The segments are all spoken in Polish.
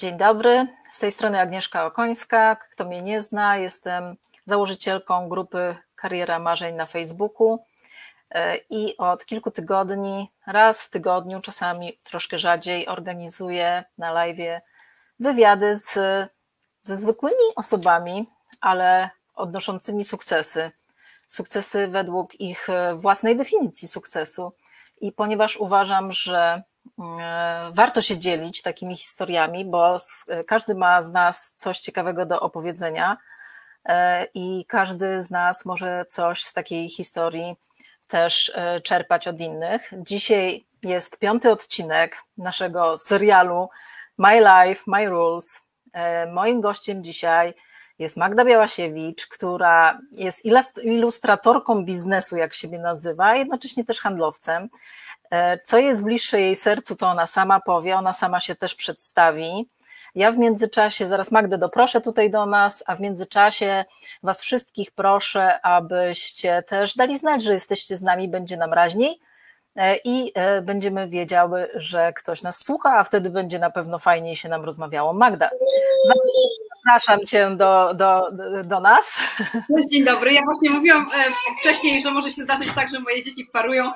Dzień dobry, z tej strony Agnieszka Okońska. Kto mnie nie zna, jestem założycielką grupy Kariera Marzeń na Facebooku e, i od kilku tygodni, raz w tygodniu, czasami troszkę rzadziej, organizuję na live wywiady z, ze zwykłymi osobami, ale odnoszącymi sukcesy. Sukcesy według ich własnej definicji sukcesu. I ponieważ uważam, że warto się dzielić takimi historiami, bo każdy ma z nas coś ciekawego do opowiedzenia e, i każdy z nas może coś z takiej historii też e, czerpać od innych. Dzisiaj jest piąty odcinek naszego serialu My Life, My Rules. Moim gościem dzisiaj jest Magda Białasiewicz, która jest ilustratorką biznesu, jak siebie nazywa, a jednocześnie też handlowcem. E, co jest bliższe jej sercu, to ona sama powie, ona sama się też przedstawi. Ja w międzyczasie, zaraz Magdę doproszę tutaj do nas, a w międzyczasie Was wszystkich proszę, abyście też dali znać, że jesteście z nami, będzie nam raźniej e, i e, będziemy wiedziały, że ktoś nas słucha, a wtedy będzie na pewno fajniej się nam rozmawiało. Magda, zapraszam Cię do, do, do nas. Dzień dobry. Ja właśnie mówiłam wcześniej, że może się zdarzyć tak, że moje dzieci parują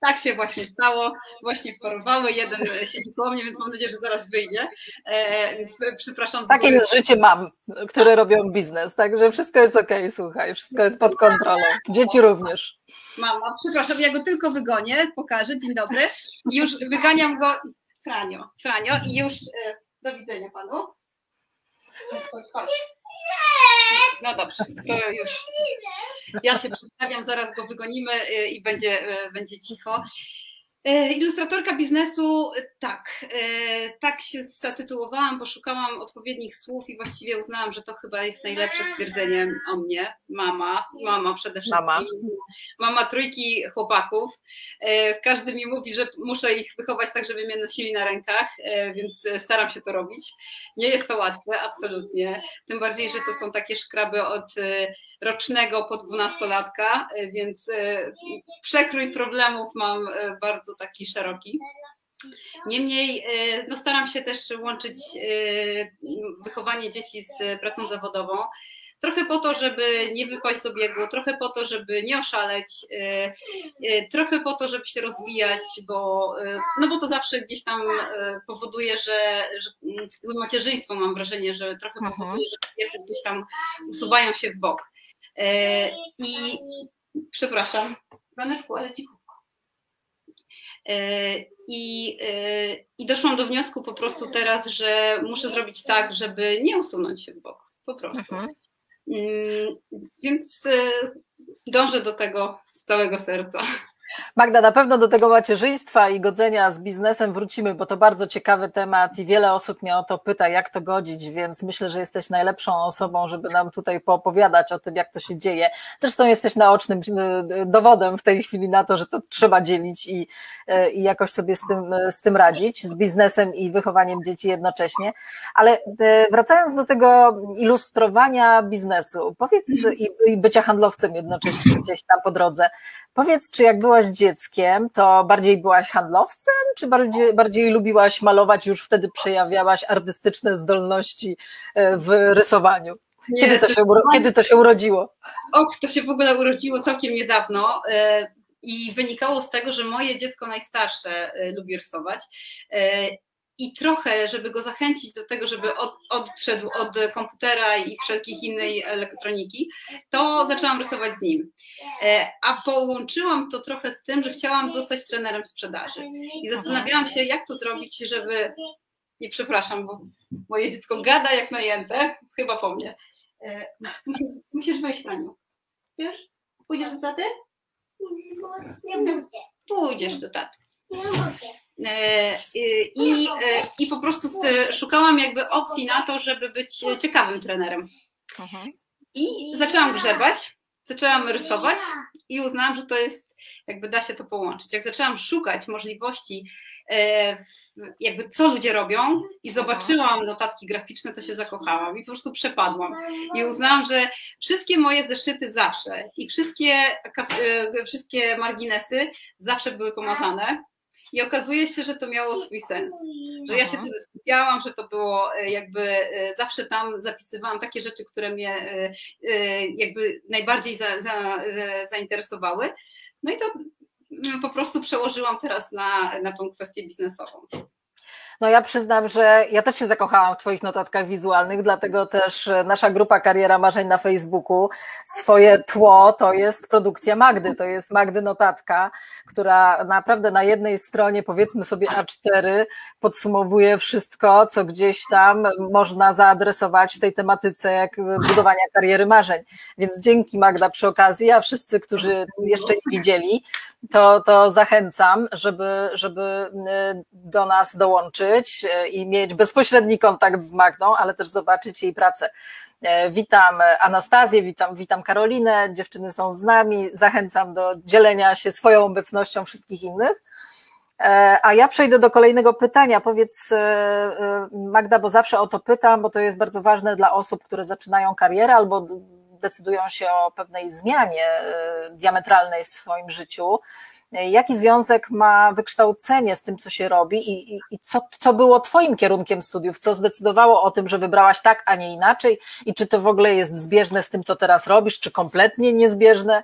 tak się właśnie stało, właśnie wparowały, jeden siedzi koło mnie, więc mam nadzieję, że zaraz wyjdzie, e, więc przepraszam. Takie jest życie mam, które robią biznes, także wszystko jest ok, słuchaj, wszystko jest pod kontrolą, dzieci również. Mama, przepraszam, ja go tylko wygonię, pokażę, dzień dobry, już wyganiam go, Franio, Franio i już e, do widzenia panu. Chodź, chodź. No dobrze, to już. Ja się przedstawiam, zaraz go wygonimy y, i będzie, y, będzie cicho. E, ilustratorka biznesu, e, tak, e, tak się zatytułowałam, poszukałam odpowiednich słów i właściwie uznałam, że to chyba jest najlepsze stwierdzenie o mnie. Mama, mama przede wszystkim. Mama, mama trójki chłopaków. Każdy mi mówi, że muszę ich wychować tak, żeby mnie nosili na rękach, więc staram się to robić. Nie jest to łatwe, absolutnie. Tym bardziej, że to są takie szkraby od rocznego po dwunastolatka, więc przekrój problemów mam bardzo bardzo taki szeroki. Niemniej no staram się też łączyć wychowanie dzieci z pracą zawodową. Trochę po to, żeby nie wypaść z obiegu, trochę po to, żeby nie oszaleć, trochę po to, żeby się rozwijać, bo, no bo to zawsze gdzieś tam powoduje, że, że macierzyństwo mam wrażenie, że trochę mhm. powoduje, że kobiety gdzieś tam usuwają się w bok. I przepraszam, Raneczku, ale ci E, I, e, I doszłam do wniosku po prostu teraz, że muszę zrobić tak, żeby nie usunąć się w bok. Po prostu. Mhm. Mm, więc e, dążę do tego z całego serca. Magda, na pewno do tego macierzyństwa i godzenia z biznesem wrócimy, bo to bardzo ciekawy temat i wiele osób mnie o to pyta, jak to godzić, więc myślę, że jesteś najlepszą osobą, żeby nam tutaj poopowiadać o tym, jak to się dzieje. Zresztą jesteś naocznym y, dowodem w tej chwili na to, że to trzeba dzielić i, y, i jakoś sobie z tym, z tym radzić, z biznesem i wychowaniem dzieci jednocześnie. Ale wracając do tego ilustrowania biznesu, powiedz i, i bycia handlowcem jednocześnie gdzieś tam po drodze, powiedz, czy jak byłaś dzieckiem, to bardziej byłaś handlowcem, czy bardziej, bardziej lubiłaś malować, już wtedy przejawiałaś artystyczne zdolności e, w rysowaniu? Nie, kiedy, to się, kiedy to się urodziło? Och, to się w ogóle urodziło całkiem niedawno e, i wynikało z tego, że moje dziecko najstarsze e, lubi rysować i trochę, żeby go zachęcić do tego, żeby od, odszedł od komputera i wszelkich innej elektroniki, to zaczęłam rysować z nim. E, a połączyłam to trochę z tym, że chciałam zostać trenerem sprzedaży. I zastanawiałam się, jak to zrobić, żeby. Nie przepraszam, bo moje dziecko gada jak najęte, chyba po mnie. E, musisz wejść, Franiu. Wiesz? Pójdziesz do taty? Nie pójdę. Pójdziesz do taty. Nie mogę. E, I, e, I po prostu szukałam jakby opcji na to, żeby być ciekawym trenerem. I zaczęłam grzebać, zaczęłam rysować i uznałam, że to jest, jakby da się to połączyć. Jak zaczęłam szukać możliwości, e, jakby co ludzie robią i zobaczyłam notatki graficzne, to się zakochałam i po prostu przepadłam. I uznałam, że wszystkie moje zeszyty zawsze i wszystkie, wszystkie marginesy zawsze były pomazane I okazuje się, że to miało swój sens. Że ja się wtedy skupiałam, że to było jakby zawsze tam zapisywałam takie rzeczy, które mnie jakby najbardziej za, za, zainteresowały. No i to mm, po prostu przełożyłam teraz na, na tą kwestię biznesową. No ja przyznam, że ja też się zakochałam w Twoich notatkach wizualnych, dlatego też e, nasza grupa Kariera Marzeń na Facebooku, swoje tło to jest produkcja Magdy, to jest Magdy Notatka, która naprawdę na jednej stronie, powiedzmy sobie A4, podsumowuje wszystko, co gdzieś tam można zaadresować w tej tematyce jak budowania kariery marzeń. Więc dzięki Magda przy okazji, a wszyscy, którzy jeszcze nie widzieli, to, to zachęcam, żeby, żeby e, do nas dołączyć E, i mieć bezpośredni kontakt z Magdą, ale też zobaczyć jej pracę. E, witam Anastazję, witam, witam Karolinę, dziewczyny są z nami, zachęcam do dzielenia się swoją obecnością wszystkich innych. E, a ja przejdę do kolejnego pytania. Powiedz, Magda, bo zawsze o to pytam, bo to jest bardzo ważne dla osób, które zaczynają karierę albo decydują się o pewnej zmianie diametralnej w swoim życiu. Jaki związek ma wykształcenie z tym, co się robi i, i, i, co, co było Twoim kierunkiem studiów? Co zdecydowało o tym, że wybrałaś tak, a nie inaczej? I czy to w ogóle jest zbieżne z tym, co teraz robisz, czy kompletnie niezbieżne?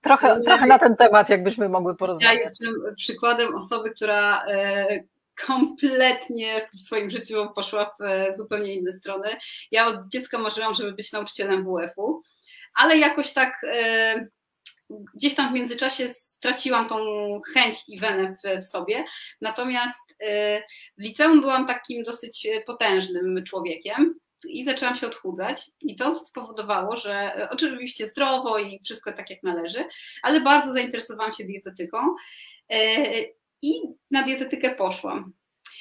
Trochę, nie, trochę na ten temat, jakbyśmy mogły porozmawiać. Ja jestem przykładem osoby, która e, kompletnie w swoim życiu poszła w e, zupełnie inne strony. Ja od dziecka marzyłam, żeby być nauczycielem WF-u, ale jakoś tak e, gdzieś tam w międzyczasie straciłam tą chęć i wenę w, sobie. Natomiast y, w liceum byłam takim dosyć potężnym człowiekiem i zaczęłam się odchudzać i to spowodowało, że y, oczywiście zdrowo i wszystko tak jak należy, ale bardzo zainteresowałam się dietetyką y, i na dietetykę poszłam.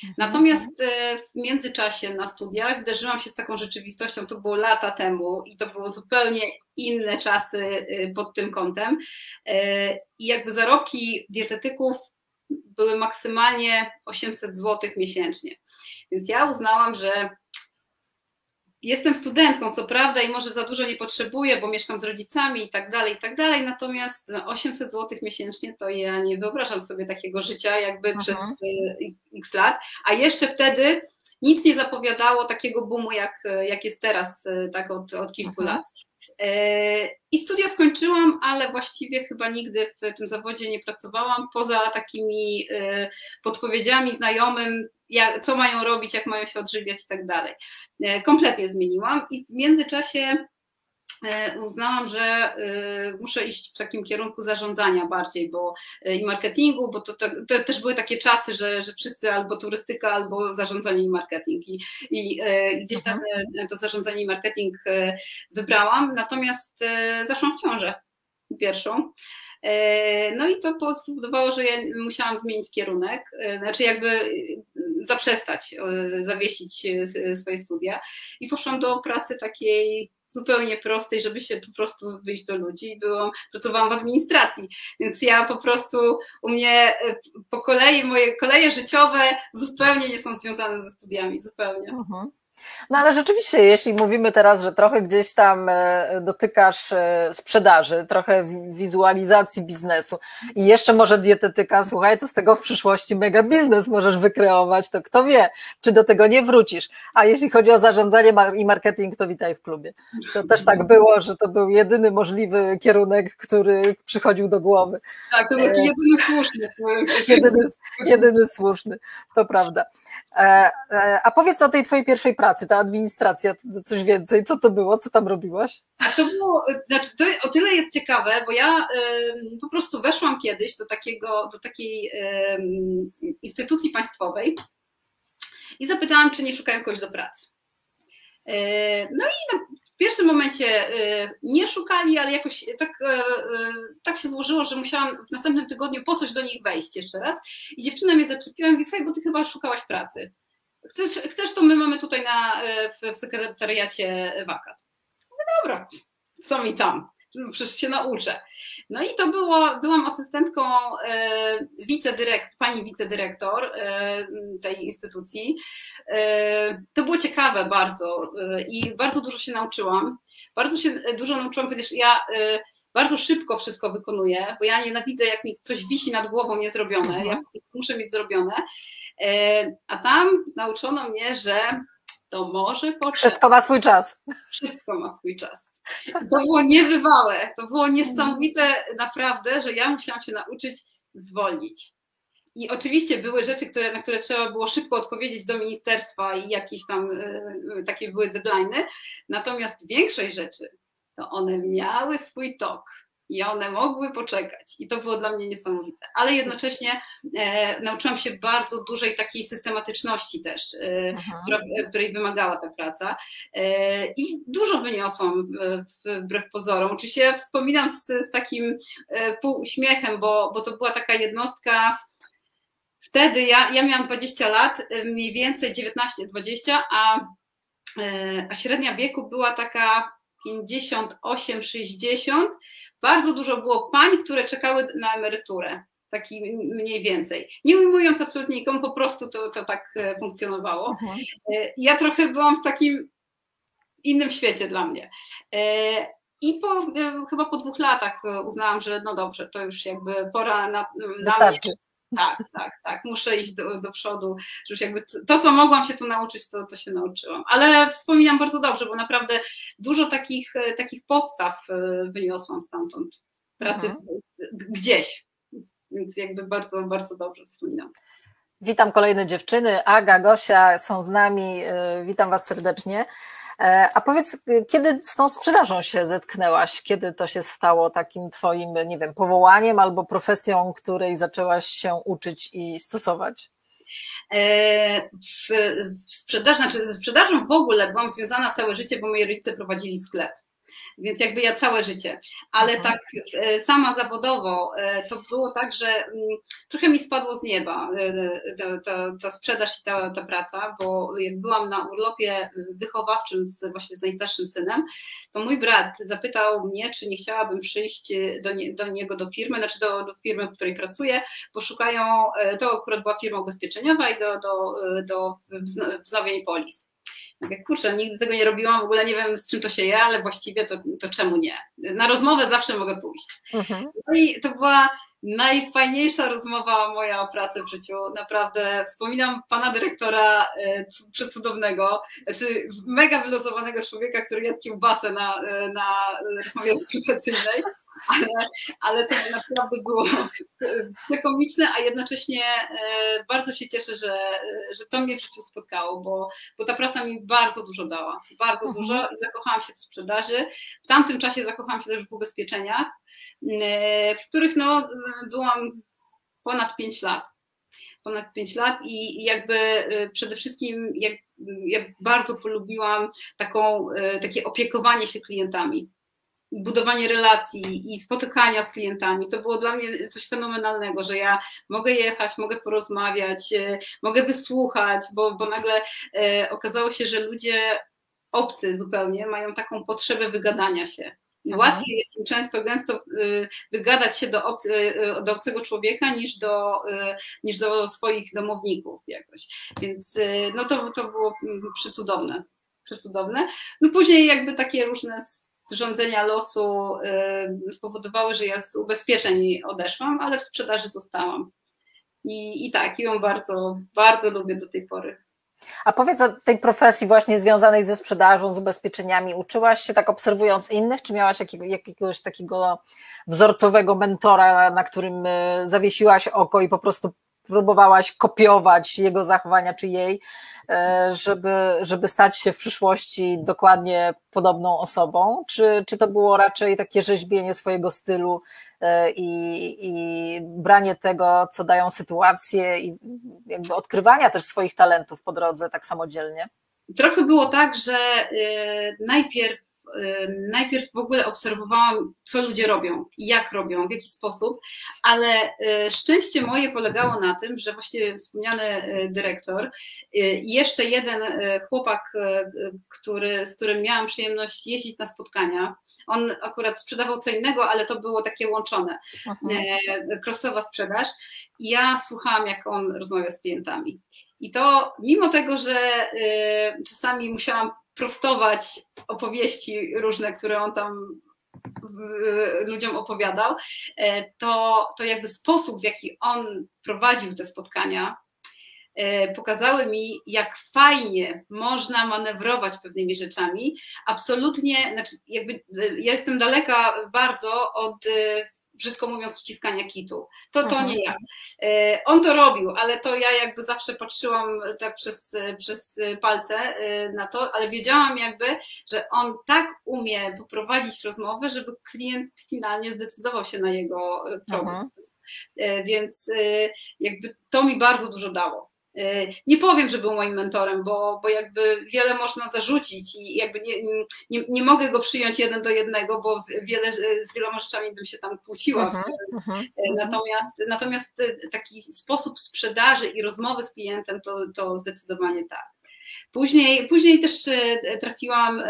Mhm. Natomiast e, w międzyczasie na studiach zderzyłam się z taką rzeczywistością, to było lata temu i to było zupełnie inne czasy e, pod tym kątem. E, I jakby zarobki dietetyków były maksymalnie 800 zł miesięcznie. Więc ja uznałam, że Jestem studentką, co prawda, i może za dużo nie potrzebuję, bo mieszkam z rodzicami i tak dalej, i tak dalej. Natomiast 800 zł miesięcznie to ja nie wyobrażam sobie takiego życia jakby Aha. przez y, x lat. A jeszcze wtedy nic nie zapowiadało takiego boomu, jak, jak jest teraz, y, tak od, od kilku Aha. lat. E, I studia skończyłam, ale właściwie chyba nigdy w tym zawodzie nie pracowałam, poza takimi y, podpowiedziami znajomym, jak, co mają robić, jak mają się odżywiać i tak dalej. E, kompletnie zmieniłam i w międzyczasie e, uznałam, że e, muszę iść w takim kierunku zarządzania bardziej, bo i marketingu, bo to, to, to też były takie czasy, że, że wszyscy albo turystyka, albo zarządzanie i marketing. I, i gdzieś tam mhm. to zarządzanie i marketing wybrałam, natomiast zaszłam w ciążę pierwszą. No i to spowodowało, że ja musiałam zmienić kierunek, znaczy jakby zaprzestać, e, zawiesić e, swoje studia i poszłam do pracy takiej zupełnie prostej, żeby się po prostu wyjść do ludzi. Byłam, pracowałam w administracji, więc ja po prostu u mnie e, po kolei, moje koleje życiowe zupełnie nie są związane ze studiami, zupełnie. Mhm. No ale rzeczywiście, jeśli mówimy teraz, że trochę gdzieś tam e, dotykasz e, sprzedaży, trochę wizualizacji biznesu i jeszcze może dietetyka, słuchaj, to z tego w przyszłości mega biznes możesz wykreować, to kto wie, czy do tego nie wrócisz. A jeśli chodzi o zarządzanie i marketing, to witaj w klubie. To też tak było, że to był jedyny możliwy kierunek, który przychodził do głowy. Tak, to był taki jedyny słuszny. Jedyny, jedyny słuszny, to prawda. A powiedz o tej twojej pierwszej pracy pracy, ta administracja, coś więcej. Co to było? Co tam robiłaś? A to było, znaczy to o tyle jest ciekawe, bo ja y, po prostu weszłam kiedyś do takiego, do takiej y, instytucji państwowej i zapytałam, czy nie szukają kogoś do pracy. Y, no i w pierwszym momencie nie szukali, ale jakoś tak, tak się złożyło, że musiałam w następnym tygodniu po coś do nich wejść jeszcze raz. I dziewczyna mnie zaczepiła i mówi, bo ty chyba szukałaś pracy. Chcesz, chcesz to my mamy tutaj na, w, w sekretariacie wakat. No dobra, co mi tam? No, przecież się nauczę. No i to było, byłam asystentką e, wicedyrekt, pani wicedyrektor e, tej instytucji. E, to było ciekawe bardzo e, i bardzo dużo się nauczyłam. Bardzo się dużo nauczyłam, ponieważ ja e, bardzo szybko wszystko wykonuję, bo ja nienawidzę, jak mi coś wisi nad głową niezrobione, mhm. ja muszę mieć zrobione. E, a tam nauczono mnie, że to może poczekać. Wszystko ma swój czas. Wszystko ma swój czas. To było niebywałe, to było niesamowite naprawdę, że ja musiałam się nauczyć zwolnić. I oczywiście były rzeczy, które, na które trzeba było szybko odpowiedzieć do ministerstwa i jakieś tam y, takie były deadlines. Natomiast większość rzeczy, to one miały swój tok i one mogły poczekać. I to było dla mnie niesamowite. Ale jednocześnie e, nauczyłam się bardzo dużej takiej systematyczności też, e, która, której wymagała ta praca. E, I dużo wyniosłam wbrew pozorom. Oczywiście wspominam z, z takim e, półuśmiechem, bo, bo to była taka jednostka. Wtedy ja, ja miałam 20 lat, e, mniej więcej 19-20, a, e, a średnia wieku była taka 58-60 bardzo dużo było pań, które czekały na emeryturę, taki mniej więcej. Nie ujmując absolutnie nikomu, po prostu to, to tak e, funkcjonowało. Mhm. E, ja trochę byłam w takim innym świecie dla mnie. E, I po, chyba po dwóch latach uznałam, że no dobrze, to już jakby pora na, na mnie tak, tak, tak. Muszę iść do, do przodu, że już jakby to, co mogłam się tu nauczyć, to, to się nauczyłam. Ale wspominam bardzo dobrze, bo naprawdę dużo takich, e, takich podstaw e, wyniosłam stamtąd pracy mhm. gdzieś. Więc jakby bardzo, bardzo dobrze wspominam. Witam kolejne dziewczyny. Aga, Gosia są z nami. E, witam Was serdecznie. E, a powiedz, kiedy z tą sprzedażą się zetknęłaś? Kiedy to się stało takim Twoim, nie wiem, powołaniem albo profesją, której zaczęłaś się uczyć i stosować? E, w, sprzedaży, znaczy ze sprzedażą w ogóle byłam związana całe życie, bo moi rodzice prowadzili sklep więc jakby ja całe życie. Ale mhm. tak e, sama zawodowo e, to było tak, że mm, trochę mi spadło z nieba e, ta, ta, ta sprzedaż i ta, ta praca, bo jak byłam na urlopie wychowawczym z, właśnie z najstarszym synem, to mój brat zapytał mnie, czy nie chciałabym przyjść do, nie, do niego do firmy, znaczy do, do firmy, w której pracuję, bo szukają, to akurat była firma ubezpieczeniowa i do, do, do wznowień polis. Mówię, kurczę, nigdy tego nie robiłam, w ogóle nie wiem z czym to się je, ale właściwie to, to czemu nie? Na rozmowę zawsze mogę pójść. Mhm. No i to była najfajniejsza rozmowa moja o pracy w życiu. Naprawdę wspominam pana dyrektora e, przecudownego, znaczy mega wylosowanego człowieka, który jadł kiełbasę na, e, na rozmowie rekrutacyjnej ale, ale to naprawdę było komiczne, a jednocześnie e, bardzo się cieszę, że, że to mnie w życiu spotkało, bo, bo ta praca mi bardzo dużo dała, bardzo mhm. dużo zakochałam się w sprzedaży. W tamtym czasie zakochałam się też w ubezpieczeniach, e, w których no, byłam ponad 5 lat ponad 5 lat i jakby e, przede wszystkim jak, ja bardzo polubiłam taką, takie opiekowanie się klientami budowanie relacji i spotykania z klientami. To było dla mnie coś fenomenalnego, że ja mogę jechać, mogę porozmawiać, e, mogę wysłuchać, bo, bo nagle e, okazało się, że ludzie obcy zupełnie mają taką potrzebę wygadania się. I łatwiej jest im często, gęsto e, wygadać się do, obcy, do obcego człowieka niż do, niż do swoich domowników jakoś. Więc no to, to było mm, przecudowne. przecudowne. No później jakby takie różne zrządzenia losu y, spowodowały, że ja z ubezpieczeń odeszłam, ale w sprzedaży zostałam. I, i tak, ją bardzo, bardzo lubię do tej pory. A powiedz o tej profesji właśnie związanej ze sprzedażą, z ubezpieczeniami. Uczyłaś się tak obserwując innych, czy miałaś jakiego, jakiegoś takiego wzorcowego mentora, na którym y, zawiesiłaś oko i po prostu próbowałaś kopiować jego zachowania czy jej, e, żeby, żeby stać się w przyszłości dokładnie podobną osobą? Czy, czy to było raczej takie rzeźbienie swojego stylu e, i, i branie tego, co dają sytuacje i jakby odkrywania też swoich talentów po drodze tak samodzielnie? Trochę było tak, że e, najpierw najpierw w ogóle obserwowałam, co ludzie robią, jak robią, w jaki sposób, ale y, szczęście moje polegało na tym, że właśnie wspomniany y, dyrektor i jeszcze jeden chłopak, który, z którym miałam przyjemność jeździć na spotkania, on akurat sprzedawał co innego, ale to było takie łączone, krosowa sprzedaż. I ja słuchałam, jak on rozmawia z klientami. I to mimo tego, że czasami musiałam prostować opowieści różne, które on tam ludziom opowiadał, to, to jakby sposób, w jaki on prowadził te spotkania, pokazały mi, jak fajnie można manewrować pewnymi rzeczami. Absolutnie, znaczy jakby ja jestem daleka bardzo od brzydko mówiąc, wciskania kitu. To, to nie ja. E, on to robił, ale to ja jakby zawsze patrzyłam tak przez, przez palce e, na to, ale wiedziałam jakby, że on tak umie poprowadzić rozmowę, żeby klient finalnie zdecydował się na jego problem. E, więc jakby to mi bardzo dużo dało. E, nie powiem, że był moim mentorem, bo, bo jakby wiele można zarzucić i jakby nie, nie, nie mogę go przyjąć jeden do jednego, bo wiele, z wieloma rzeczami bym się tam kłóciła. Uh -huh, uh -huh. Natomiast, natomiast e, taki sposób sprzedaży i rozmowy z klientem to, to zdecydowanie tak. Później, później też e, trafiłam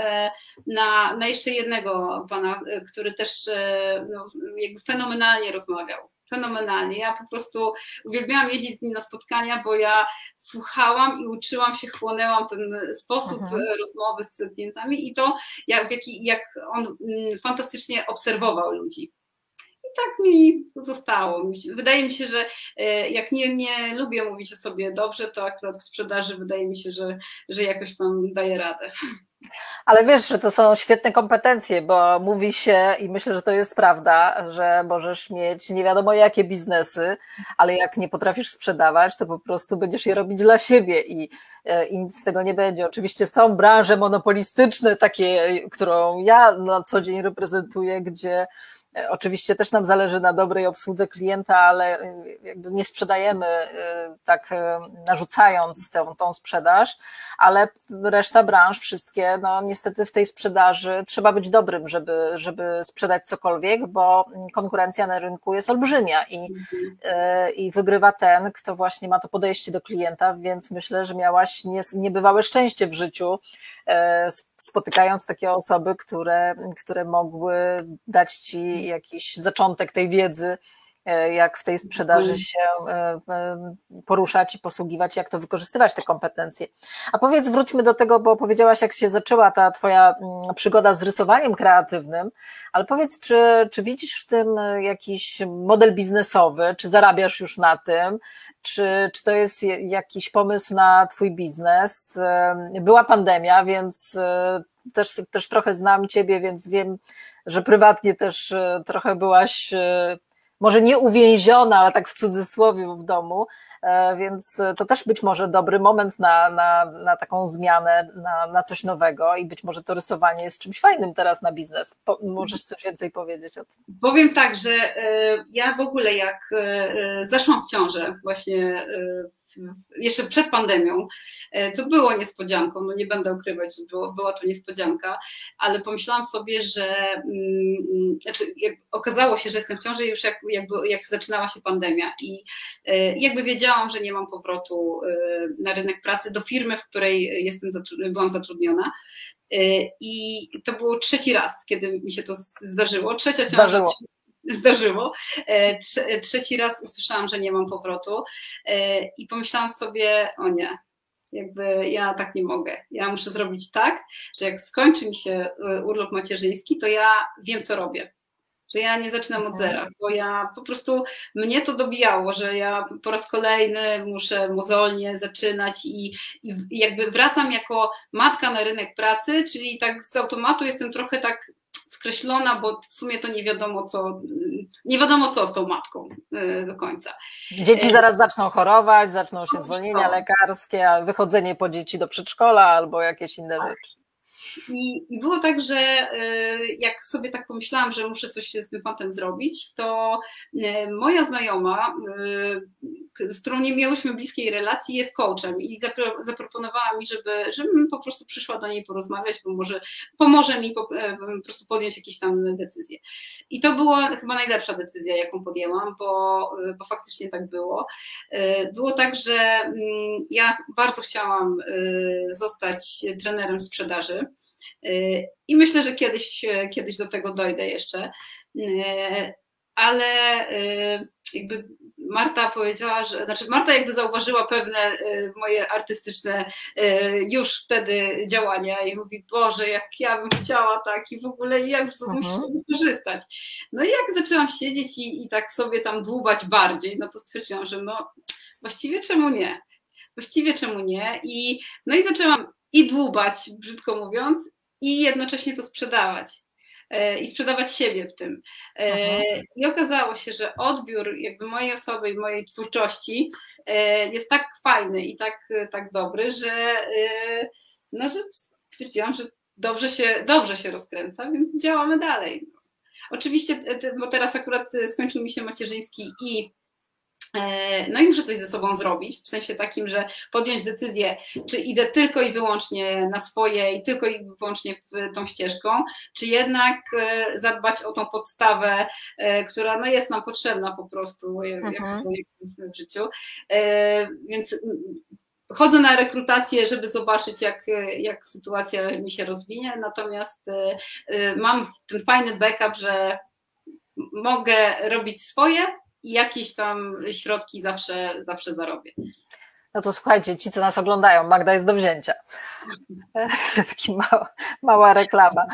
na, na jeszcze jednego pana, który też no, jakby fenomenalnie rozmawiał fenomenalnie. Ja po prostu uwielbiałam jeździć z nim na spotkania, bo ja słuchałam i uczyłam się, chłonęłam ten sposób mhm. rozmowy z klientami i to, jak, jak on mm, fantastycznie obserwował ludzi tak mi zostało. Wydaje mi się, że e, jak nie, nie lubię mówić o sobie dobrze, to akurat w sprzedaży wydaje mi się, że, że jakoś tam daję radę. Ale wiesz, że to są świetne kompetencje, bo mówi się i myślę, że to jest prawda, że możesz mieć nie wiadomo jakie biznesy, ale jak nie potrafisz sprzedawać, to po prostu będziesz je robić dla siebie i, e, i nic z tego nie będzie. Oczywiście są branże monopolistyczne, takie, którą ja na co dzień reprezentuję, gdzie oczywiście też nam zależy na dobrej obsłudze klienta, ale e, jakby nie sprzedajemy e, tak narzucając tę, tą sprzedaż, ale reszta branż, wszystkie, no niestety w tej sprzedaży trzeba być dobrym, żeby, żeby sprzedać cokolwiek, bo konkurencja na rynku jest olbrzymia i, i wygrywa ten, kto właśnie ma to podejście do klienta, więc myślę, że miałaś niebywałe szczęście w życiu, E, spotykając takie osoby, które, które mogły dać ci jakiś zaczątek tej wiedzy, e, jak w tej sprzedaży mm. się e, poruszać i posługiwać, jak to wykorzystywać te kompetencje. A powiedz, wróćmy do tego, bo powiedziałaś, jak się zaczęła ta Twoja mm, przygoda z rysowaniem kreatywnym, ale powiedz, czy, czy widzisz w tym jakiś model biznesowy, czy zarabiasz już na tym, czy, czy to jest jakiś pomysł na Twój biznes? Była pandemia, więc e, też, też trochę znam Ciebie, więc wiem, że prywatnie też e, trochę byłaś e, może nie uwięziona, ale tak w cudzysłowie w domu, więc to też być może dobry moment na, na, na taką zmianę, na, na coś nowego i być może to rysowanie jest czymś fajnym teraz na biznes. Po, możesz coś więcej powiedzieć o tym? Powiem tak, że ja w ogóle jak zeszłam w ciążę właśnie jeszcze przed pandemią, e, co było niespodzianką, no nie będę ukrywać, że było, była to niespodzianka, ale pomyślałam sobie, że mm, znaczy, okazało się, że jestem w ciąży już jak, jakby, jak zaczynała się pandemia i e, jakby wiedziałam, że nie mam powrotu e, na rynek pracy do firmy, w której jestem, byłam zatrudniona. I to było trzeci raz, kiedy mi się to zdarzyło. Trzecia ciąża, zdarzyło. E, trzeci raz usłyszałam, że nie mam powrotu e, i pomyślałam sobie, o nie, jakby ja tak nie mogę. Ja muszę zrobić tak, że jak skończy mi się e, urlop macierzyński, to ja wiem, co robię. Że ja nie zaczynam od zera, bo ja po prostu mnie to dobijało, że ja po raz kolejny muszę mozolnie zaczynać i, i jakby wracam jako matka na rynek pracy, czyli tak z automatu jestem trochę tak skreślona, bo w sumie to nie wiadomo co, nie wiadomo co z tą matką y, do końca. Dzieci e, zaraz zaczną chorować, zaczną się zwolnienia lekarskie, wychodzenie po dzieci do przedszkola albo jakieś inne tak. rzeczy. I, I, było tak, że y, jak sobie tak pomyślałam, że muszę coś z tym fantem zrobić, to y, moja znajoma, y, z którą nie miałyśmy bliskiej relacji, jest coachem i zaproponowała mi, żeby, żebym po prostu przyszła do niej porozmawiać, bo może pomoże mi po, po prostu podjąć jakieś tam decyzje. I to była chyba najlepsza decyzja, jaką podjęłam, bo, bo faktycznie tak było. Było tak, że mm, ja bardzo chciałam zostać trenerem sprzedaży. I myślę, że kiedyś, kiedyś do tego dojdę jeszcze. Ale jakby Marta powiedziała, że, znaczy Marta jakby zauważyła pewne moje artystyczne już wtedy działania i mówi, Boże, jak ja bym chciała tak i w ogóle jak to muszę wykorzystać. No i jak zaczęłam siedzieć i, i tak sobie tam dłubać bardziej, no to stwierdziłam, że no właściwie czemu nie? Właściwie czemu nie? I, no i zaczęłam i dłubać, brzydko mówiąc, i jednocześnie to sprzedawać e, i sprzedawać siebie w tym. E, I okazało się, że odbiór jakby mojej osoby i mojej twórczości e, jest tak fajny i tak, tak dobry, że, no, że stwierdziłam, że dobrze się, dobrze się rozkręca, więc działamy dalej. Oczywiście, bo teraz akurat skończył mi się macierzyński i no i muszę coś ze sobą zrobić, w sensie takim, że podjąć decyzję, czy idę tylko i wyłącznie na swoje i tylko i wyłącznie w tą ścieżką, czy jednak e, zadbać o tą podstawę, e, która no jest nam potrzebna po prostu mhm. w życiu. Więc chodzę na rekrutację, żeby zobaczyć, jak, jak sytuacja mi się rozwinie, natomiast mam ten fajny backup, że mogę robić swoje, jakieś tam środki zawsze, zawsze zarobię. No to słuchajcie, ci, co nas oglądają, Magda jest do wzięcia. Taki mała, mała reklama.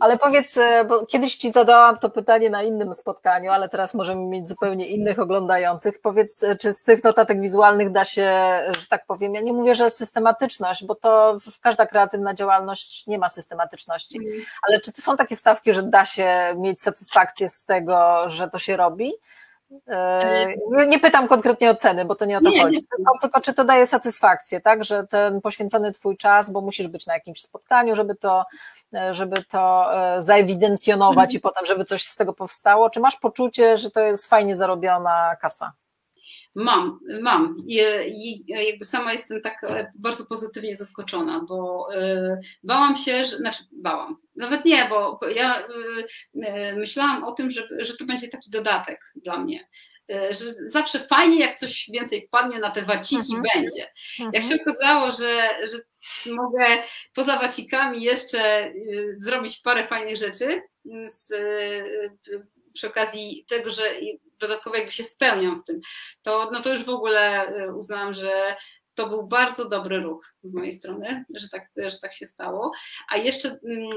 Ale powiedz, e, bo kiedyś ci zadałam to pytanie na innym spotkaniu, ale teraz możemy mieć zupełnie innych oglądających. Powiedz, e, czy z tych notatek wizualnych da się, że tak powiem, ja nie mówię, że systematyczność, bo to w każda kreatywna działalność nie ma systematyczności, mm. ale czy to są takie stawki, że da się mieć satysfakcję z tego, że to się robi? E, nie pytam konkretnie o ceny, bo to nie o to nie, chodzi. Nie. Tylko, tylko czy to daje satysfakcję, tak? Że ten poświęcony Twój czas, bo musisz być na jakimś spotkaniu, żeby to, e, żeby to e, zaewidencjonować mhm. i potem, żeby coś z tego powstało. Czy masz poczucie, że to jest fajnie zarobiona kasa? Mam, mam. I, I, jakby sama jestem tak bardzo pozytywnie zaskoczona, bo y, bałam się, że, znaczy bałam, nawet nie, bo ja y, myślałam o tym, że, że to będzie taki dodatek dla mnie. Że zawsze fajnie, jak coś więcej wpadnie na te waciki, mhm. będzie. Mhm. Jak się okazało, że, że mogę poza wacikami jeszcze zrobić parę fajnych rzeczy z, przy okazji tego, że dodatkowo jakby się spełniam w tym, to, no to już w ogóle y, uznałam, że to był bardzo dobry ruch z mojej strony, że tak, że tak się stało. A jeszcze mm,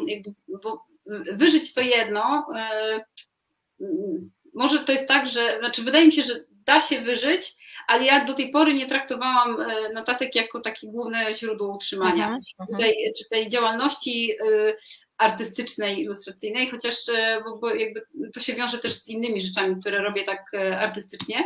bo wyżyć to jedno, y, mm, może to jest tak, że, znaczy wydaje mi się, że da się wyżyć, ale ja do tej pory nie traktowałam e, notatek jako takie główne źródło utrzymania. Mhm, mhm. tej, czy tej działalności e, artystycznej, ilustracyjnej, chociaż e, bo, bo jakby to się wiąże też z innymi rzeczami, które robię tak artystycznie.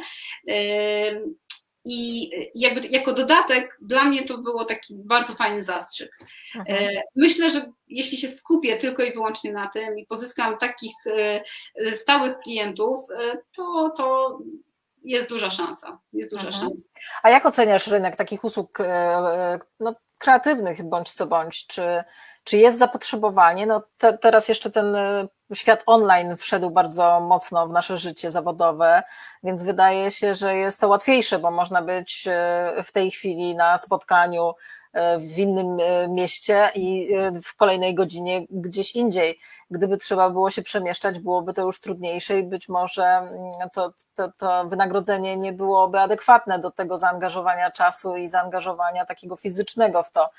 I jakby jako dodatek dla mnie to było taki bardzo fajny zastrzyk. Mhm. Myślę, że jeśli się skupię tylko i wyłącznie na tym i pozyskam takich stałych klientów, to, to jest duża szansa. Jest duża mhm. szansa. A jak oceniasz rynek takich usług e, e, no, kreatywnych bądź co bądź? Czy, czy jest zapotrzebowanie? No te, teraz jeszcze ten e, świat online wszedł bardzo mocno w nasze życie zawodowe, więc wydaje się, że jest to łatwiejsze, bo można być w tej chwili na spotkaniu w innym e, mieście i e, w kolejnej godzinie gdzieś indziej. Gdyby trzeba było się przemieszczać, byłoby to już trudniejsze i być może mm, to, to, to wynagrodzenie nie byłoby adekwatne do tego zaangażowania czasu i zaangażowania takiego fizycznego w to.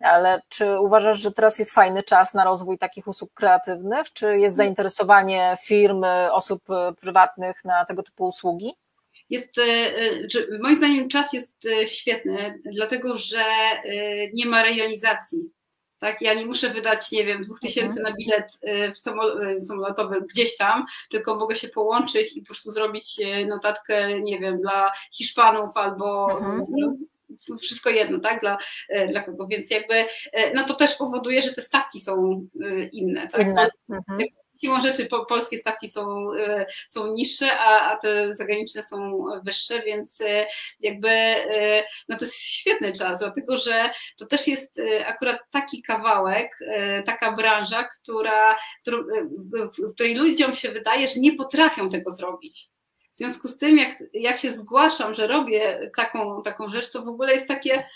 Ale czy uważasz, że teraz jest fajny czas na rozwój takich usług kreatywnych? Czy jest zainteresowanie firm, osób prywatnych na tego typu usługi? jest, e, e, moim zdaniem czas jest e, świetny, dlatego że nie ma rejonizacji. Tak, ja nie muszę wydać, nie wiem, dwóch tysięcy na bilet samolotowy gdzieś tam, tylko mogę się połączyć i po prostu zrobić notatkę, nie wiem, dla Hiszpanów albo mhm. Wszystko jedno, tak, dla, dla kogo, więc jakby, no to też powoduje, że te stawki są inne, tak? Inne. Mhm siłą rzeczy po, polskie stawki są, e, są niższe, a, a te zagraniczne są wyższe, więc e, jakby e, no to jest świetny czas, dlatego że to też jest akurat taki kawałek, taka branża, która, w której ludziom się wydaje, że nie potrafią tego zrobić. W związku z tym, jak, jak się zgłaszam, że robię taką, taką rzecz, to w ogóle jest takie,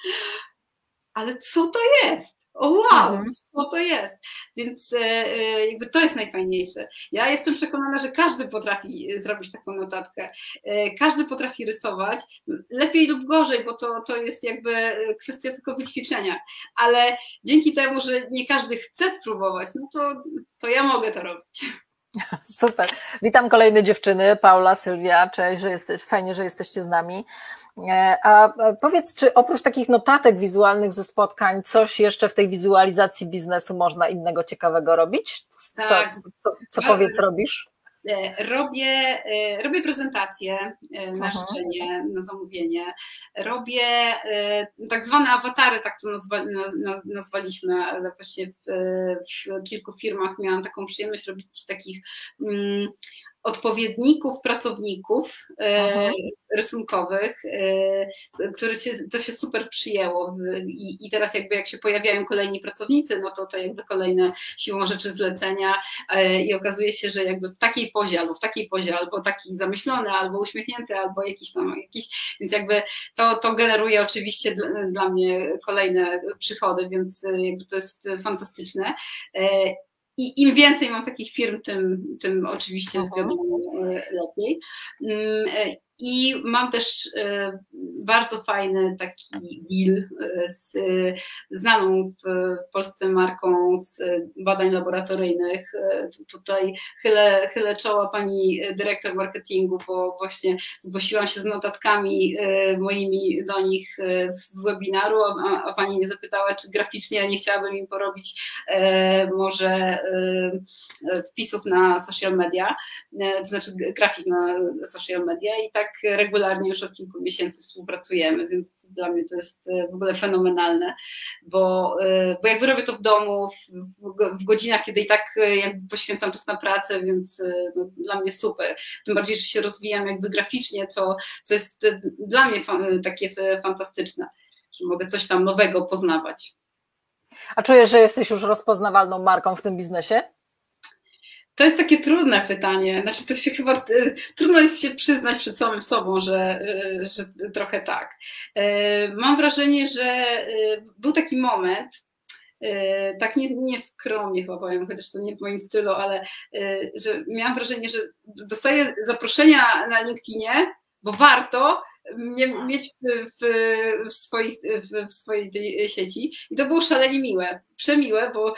ale co to jest? o wow, mhm. co to jest. Więc e, e, jakby to jest najfajniejsze. Ja jestem przekonana, że każdy potrafi zrobić taką notatkę. E, każdy potrafi rysować, lepiej lub gorzej, bo to, to jest jakby kwestia tylko wyćwiczenia. Ale dzięki temu, że nie każdy chce spróbować, no to, to ja mogę to robić. Super. Witam kolejne dziewczyny, Paula, Sylwia, cześć, że jesteś, fajnie, że jesteście z nami. E, a powiedz, czy oprócz takich notatek wizualnych ze spotkań, coś jeszcze w tej wizualizacji biznesu można innego ciekawego robić? Co, tak. co, co, co powiedz robisz? E, robię, e, robię prezentacje e, na Aha. życzenie, na zamówienie. Robię tak zwane awatary, tak to nazwa, nazwaliśmy, ale właśnie w, w kilku firmach miałam taką przyjemność robić takich. Odpowiedników pracowników e, rysunkowych, e, które się, to się super przyjęło. I, i teraz jakby jak się pojawiają kolejni pracownicy, no to to jakby kolejne siłą rzeczy zlecenia e, i okazuje się, że jakby w takiej pozie albo w takiej pozie, albo taki zamyślony, albo uśmiechnięty, albo jakiś tam jakiś, więc jakby to, to generuje oczywiście dla, dla mnie kolejne przychody, więc jakby to jest fantastyczne i im więcej mam takich firm, tym, tym oczywiście wiadomo lepiej. I mam też e, bardzo fajny taki deal e, z znaną w Polsce marką z badań laboratoryjnych. E, tutaj chylę, chylę czoła pani dyrektor marketingu, bo właśnie zgłosiłam się z notatkami moimi do nich z webinaru, a, a pani mnie zapytała, czy graficznie nie chciałabym im porobić może wpisów na social media, to znaczy grafik na social media i tak regularnie już od kilku miesięcy współpracujemy, więc dla mnie to jest e, w ogóle fenomenalne, bo, e, bo jakby robię to w domu, w, w godzinach, kiedy i tak e, jakby poświęcam czas na pracę, więc no, dla mnie super. Tym bardziej, że się rozwijam jakby graficznie, co, co jest dla mnie takie fantastyczne, że mogę coś tam nowego poznawać. A czujesz, że jesteś już rozpoznawalną marką w tym biznesie? To jest takie trudne pytanie. Znaczy, to się chyba y, trudno jest się przyznać przed samym sobą, że, y, że trochę tak. Y, mam wrażenie, że był taki moment, tak nieskromnie nie chyba powiem, chociaż to nie w moim stylu, ale że miałam wrażenie, że dostaję zaproszenia na LinkedInie, bo warto, mieć w, w, swoich, w, w swojej tej sieci. I to było szalenie miłe, przemiłe, bo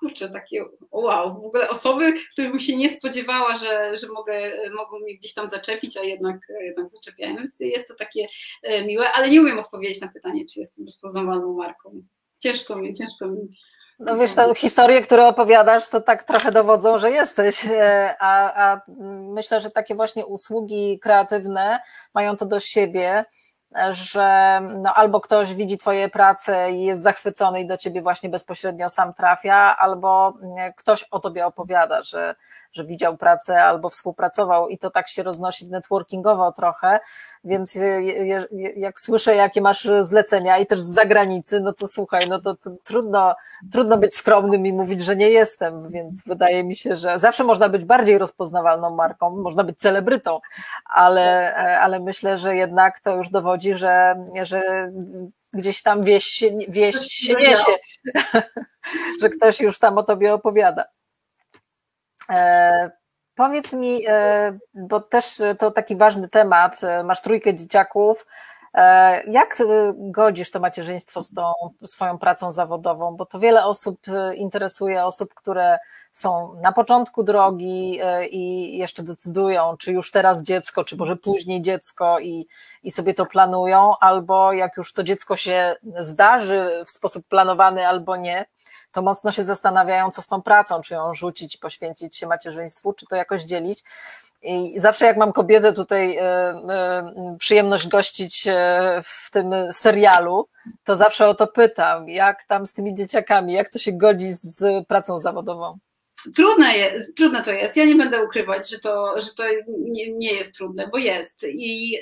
kurczę, takie wow, w ogóle osoby, których bym się nie spodziewała, że, że mogę, mogą mnie gdzieś tam zaczepić, a jednak, jednak zaczepiają, więc jest to takie e, miłe, ale nie umiem odpowiedzieć na pytanie, czy jestem rozpoznawalną marką. Ciężko mi, ciężko mi no wiesz, te historie, które opowiadasz, to tak trochę dowodzą, że jesteś, e, a, a myślę, że takie właśnie usługi kreatywne mają to do siebie, że no albo ktoś widzi Twoje prace i jest zachwycony i do Ciebie właśnie bezpośrednio sam trafia, albo ktoś o Tobie opowiada, że, że widział pracę albo współpracował i to tak się roznosi networkingowo trochę, więc jak słyszę, jakie masz zlecenia i też z zagranicy, no to słuchaj, no to, to trudno, trudno być skromnym i mówić, że nie jestem, więc wydaje mi się, że zawsze można być bardziej rozpoznawalną marką, można być celebrytą, ale, ale myślę, że jednak to już dowodzi, że, że gdzieś tam wieść, wieść się niesie, że ktoś już tam o tobie opowiada. E, powiedz mi, e, bo też to taki ważny temat, e, masz trójkę dzieciaków, jak godzisz to macierzyństwo z tą swoją pracą zawodową? Bo to wiele osób interesuje, osób, które są na początku drogi i jeszcze decydują, czy już teraz dziecko, czy może później dziecko i, i sobie to planują, albo jak już to dziecko się zdarzy w sposób planowany albo nie, to mocno się zastanawiają, co z tą pracą, czy ją rzucić, poświęcić się macierzyństwu, czy to jakoś dzielić. I zawsze jak mam kobietę tutaj e, e, przyjemność gościć e, w tym serialu, to zawsze o to pytam, jak tam z tymi dzieciakami, jak to się godzi z pracą zawodową? Trudne, jest, trudne to jest. Ja nie będę ukrywać, że to, że to nie, nie jest trudne, bo jest. I,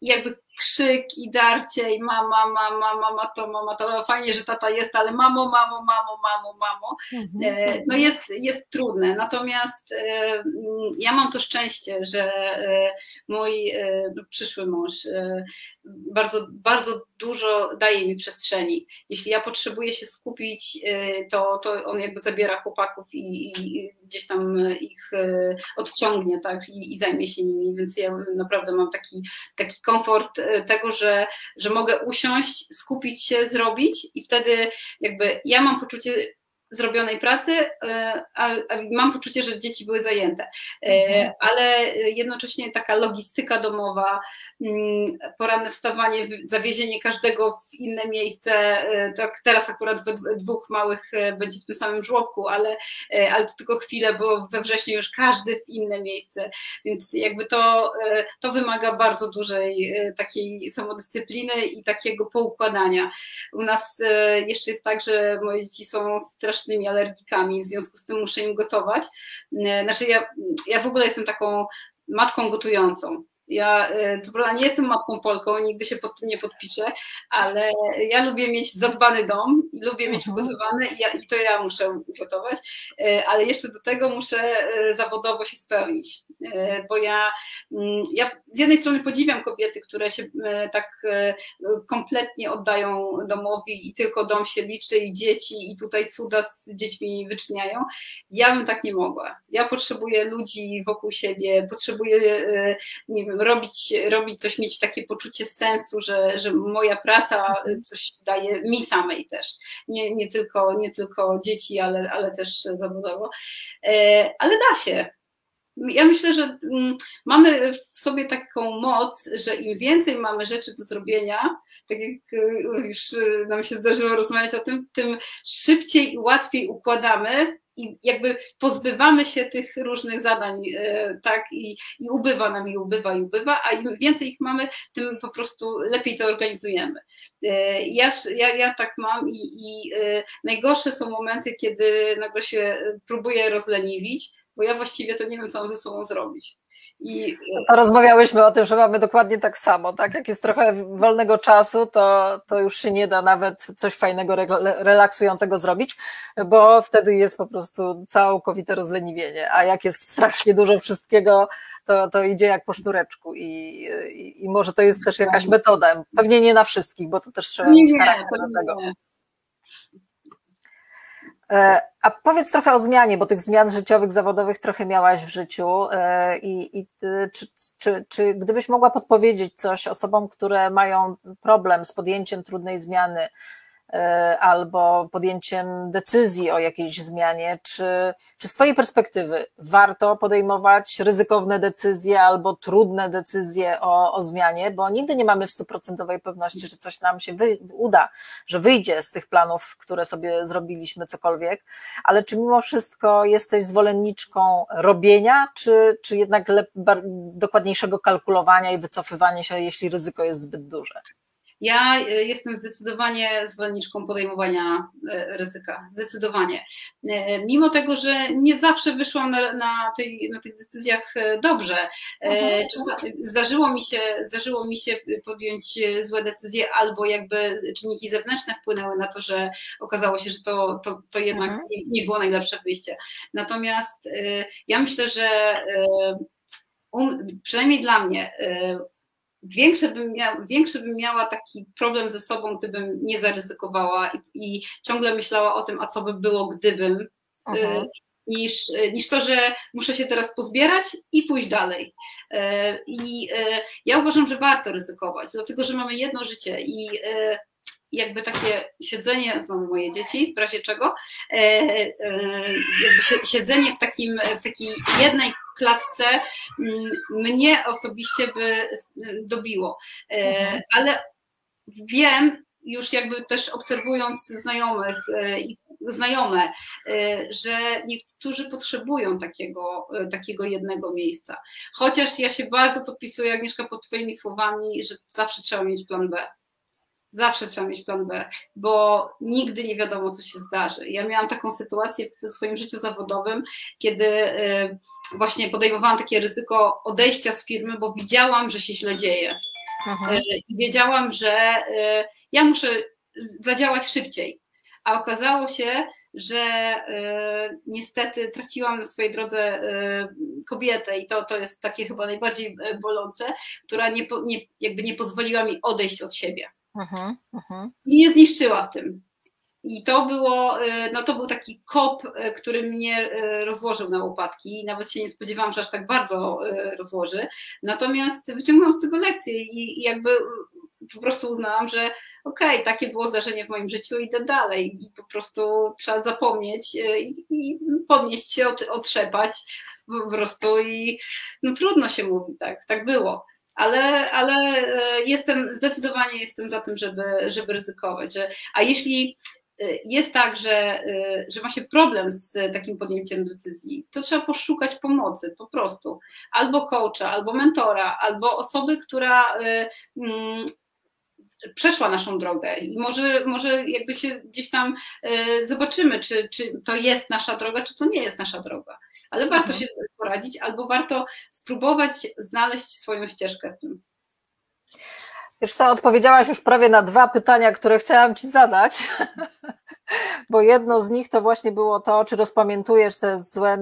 jakby krzyk i darcie i mama, mama, mama to, mama to, fajnie, że tata jest, ale mamo, mamo, mamo, mamo, mamo, mhm. no jest, jest trudne. Natomiast ja mam to szczęście, że mój przyszły mąż bardzo, bardzo dużo daje mi przestrzeni. Jeśli ja potrzebuję się skupić, to, to on jakby zabiera chłopaków i, i gdzieś tam ich odciągnie tak, i, i zajmie się nimi, więc ja naprawdę mam taki, taki komfort e, tego, że, że mogę usiąść, skupić się, zrobić i wtedy jakby ja mam poczucie zrobionej pracy, e, mam poczucie, że dzieci były zajęte. E, mhm. Ale jednocześnie taka logistyka domowa, mm, poranne wstawanie, zawiezienie każdego w inne miejsce, e, tak teraz akurat we dwóch małych będzie w tym samym żłobku, ale, ale to tylko chwilę, bo we wrześniu już każdy w inne miejsce, więc jakby to, to wymaga bardzo dużej takiej samodyscypliny i takiego poukładania. U nas jeszcze jest tak, że moje dzieci są strasznie strasznymi alergikami, w związku z tym muszę im gotować. E, znaczy ja, ja w ogóle jestem taką matką gotującą. Ja e, co prawda nie jestem matką Polką, nigdy się pod tym nie podpiszę, ale ja lubię mieć zadbany dom lubię mieć mhm. ugotowany i, ja, i to ja muszę ugotować, e, ale jeszcze do tego muszę e, zawodowo się spełnić, bo ja, mm, ja z jednej strony podziwiam kobiety, które się tak kompletnie oddają domowi i tylko dom się liczy i dzieci i tutaj cuda z dziećmi wyczyniają. Ja bym tak nie mogła. Ja potrzebuję ludzi wokół siebie, potrzebuję nie wiem, robić, robić coś, mieć takie poczucie sensu, że, że moja praca coś daje mi samej też. Nie, nie, tylko, nie tylko dzieci, ale, ale też zawodowo. E, ale da się. Ja myślę, że mm, mamy w sobie taką moc, że im więcej mamy rzeczy do zrobienia, tak jak e, już nam się zdarzyło rozmawiać o tym, tym szybciej i łatwiej układamy i jakby pozbywamy się tych różnych zadań, e, tak, i, i ubywa nam i ubywa i ubywa, a im więcej ich mamy, tym po prostu lepiej to organizujemy. E, ja, ja, ja tak mam i, i e, najgorsze są momenty, kiedy nagle się próbuję rozleniwić, bo ja właściwie to nie wiem, co mam ze sobą zrobić. I to rozmawiałyśmy o tym, że mamy dokładnie tak samo, tak? Jak jest trochę wolnego czasu, to, to już się nie da nawet coś fajnego, relaksującego zrobić, bo wtedy jest po prostu całkowite rozleniwienie. A jak jest strasznie dużo wszystkiego, to, to idzie jak po sznureczku i, i, i może to jest też jakaś metoda. Pewnie nie na wszystkich, bo to też trzeba nie, mieć charakter do tego. Nie. E, a powiedz trochę o zmianie, bo tych zmian życiowych, zawodowych trochę miałaś w życiu e, i, i czy, czy, czy gdybyś mogła podpowiedzieć coś osobom, które mają problem z podjęciem trudnej zmiany, albo podjęciem decyzji o jakiejś zmianie, czy, czy z Twojej perspektywy warto podejmować ryzykowne decyzje albo trudne decyzje o, o zmianie, bo nigdy nie mamy w stuprocentowej pewności, że coś nam się wy, uda, że wyjdzie z tych planów, które sobie zrobiliśmy, cokolwiek, ale czy mimo wszystko jesteś zwolenniczką robienia, czy, czy jednak lep, dokładniejszego kalkulowania i wycofywania się, jeśli ryzyko jest zbyt duże? Ja e, jestem zdecydowanie zwolenniczką podejmowania e, ryzyka, zdecydowanie. E, mimo tego, że nie zawsze wyszłam na, na, tej, na tych decyzjach dobrze. Mhm. Zdarzyło mi, się, zdarzyło mi się podjąć złe decyzje, albo jakby czynniki zewnętrzne wpłynęły na to, że okazało się, że to, to, to jednak mhm. nie, nie było najlepsze wyjście. Natomiast ja myślę, że um, przynajmniej dla mnie, większe bym, mia, większy bym miała taki problem ze sobą, gdybym nie zaryzykowała i, i ciągle myślała o tym, a co by było, gdybym. Y, mhm. Niż, niż to, że muszę się teraz pozbierać i pójść dalej. Y, I y, ja uważam, że warto ryzykować, dlatego że mamy jedno życie i jakby takie siedzenie, znowu moje dzieci, w razie czego, jakby siedzenie w, takim, w takiej jednej klatce mm, mnie osobiście by dobiło. E, mhm. Ale wiem, już jakby też obserwując znajomych e, i znajome, e, że niektórzy potrzebują takiego, takiego jednego miejsca. Chociaż ja się bardzo podpisuję, Agnieszka, pod Twoimi słowami, że zawsze trzeba mieć plan B. Zawsze trzeba mieć plan B, bo nigdy nie wiadomo, co się zdarzy. Ja miałam taką sytuację w swoim życiu zawodowym, kiedy y, właśnie podejmowałam takie ryzyko odejścia z firmy, bo widziałam, że się źle dzieje. Mhm. I wiedziałam, że ja muszę zadziałać szybciej. A okazało się, że niestety trafiłam na swojej drodze kobietę i to, to jest takie chyba najbardziej bolące, która nie, nie, jakby nie pozwoliła mi odejść od siebie. Uh-huh, uh-huh. I nie zniszczyła w tym. I to było, no to był taki kop, który mnie rozłożył na łopatki. Nawet się nie spodziewałam, że aż tak bardzo rozłoży. Natomiast wyciągnąłam z tego lekcję i jakby po prostu uznałam, że okej, okay, takie było zdarzenie w moim życiu, idę dalej i po prostu trzeba zapomnieć i, i podnieść się, otrzepać po prostu i no trudno się mówi, tak, tak było. Ale, ale e, jestem, zdecydowanie jestem za tym, żeby, żeby ryzykować. Że, a jeśli e, jest tak, że, że ma się problem z takim podjęciem decyzji, to trzeba poszukać pomocy po prostu. Albo coacha, albo mentora, albo osoby, która mm, przeszła naszą drogę i może, może jakby się gdzieś tam e, zobaczymy, czy, czy to jest nasza droga, czy to nie jest nasza droga. Ale warto mhm. się poradzić, albo warto spróbować znaleźć swoją ścieżkę w tym. Wiesz co, odpowiedziałaś już prawie na dwa pytania, które chciałam Ci zadać, bo jedno z nich to właśnie było to, czy rozpamiętujesz te złe,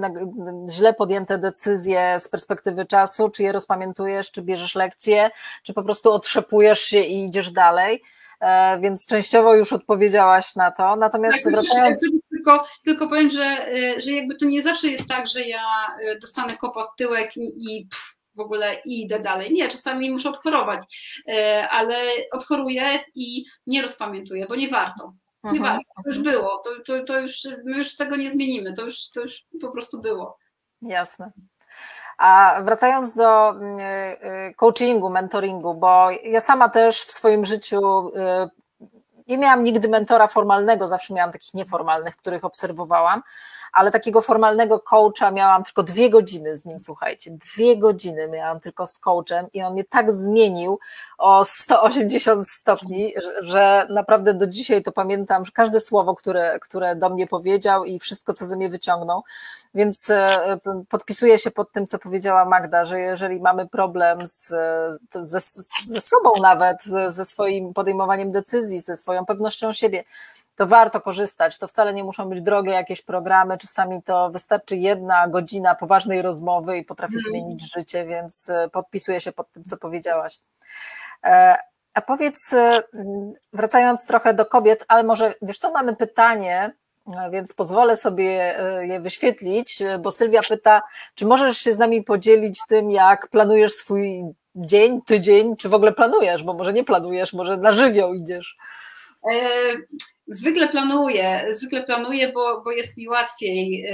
źle podjęte decyzje z perspektywy czasu, czy je rozpamiętujesz, czy bierzesz lekcje, czy po prostu otrzepujesz się i idziesz dalej. E, więc częściowo już odpowiedziałaś na to. Natomiast tak, wracając. Tylko, tylko powiem, że, e, że jakby to nie zawsze jest tak, że ja e, dostanę kopa w tyłek i, i pff, w ogóle i idę dalej. Nie, czasami muszę odchorować, ale odchoruję i nie rozpamiętuję, bo nie warto. Nie warto. To już było, to, to, to już, my już tego nie zmienimy, to już, to już po prostu było. Jasne. A wracając do mm, e, coachingu, mentoringu, bo ja sama też w swoim życiu e, nie miałam nigdy mentora formalnego, zawsze miałam takich nieformalnych, których obserwowałam, ale takiego formalnego coacha miałam tylko dwie godziny z nim, słuchajcie, dwie godziny miałam tylko z coachem i on mnie tak zmienił o 180 stopni, że naprawdę do dzisiaj to pamiętam, że każde słowo, które, które do mnie powiedział i wszystko, co ze mnie wyciągnął, więc e, podpisuję się pod tym, co powiedziała Magda, że jeżeli mamy problem z, ze, ze sobą nawet, ze swoim podejmowaniem decyzji, ze swoją pewnością siebie, to warto korzystać. To wcale nie muszą być drogie jakieś programy, czasami to wystarczy jedna godzina poważnej rozmowy i potrafi mm. zmienić życie, więc e, podpisuję się pod tym, co powiedziałaś. E, a powiedz, e, wracając trochę do kobiet, ale może wiesz co, mamy pytanie, więc pozwolę sobie je wyświetlić, bo Sylwia pyta, czy możesz się z nami podzielić tym, jak planujesz swój dzień, tydzień, czy w ogóle planujesz, bo może nie planujesz, może na żywioł idziesz. Zwykle planuję, zwykle planuję, bo, bo jest mi łatwiej,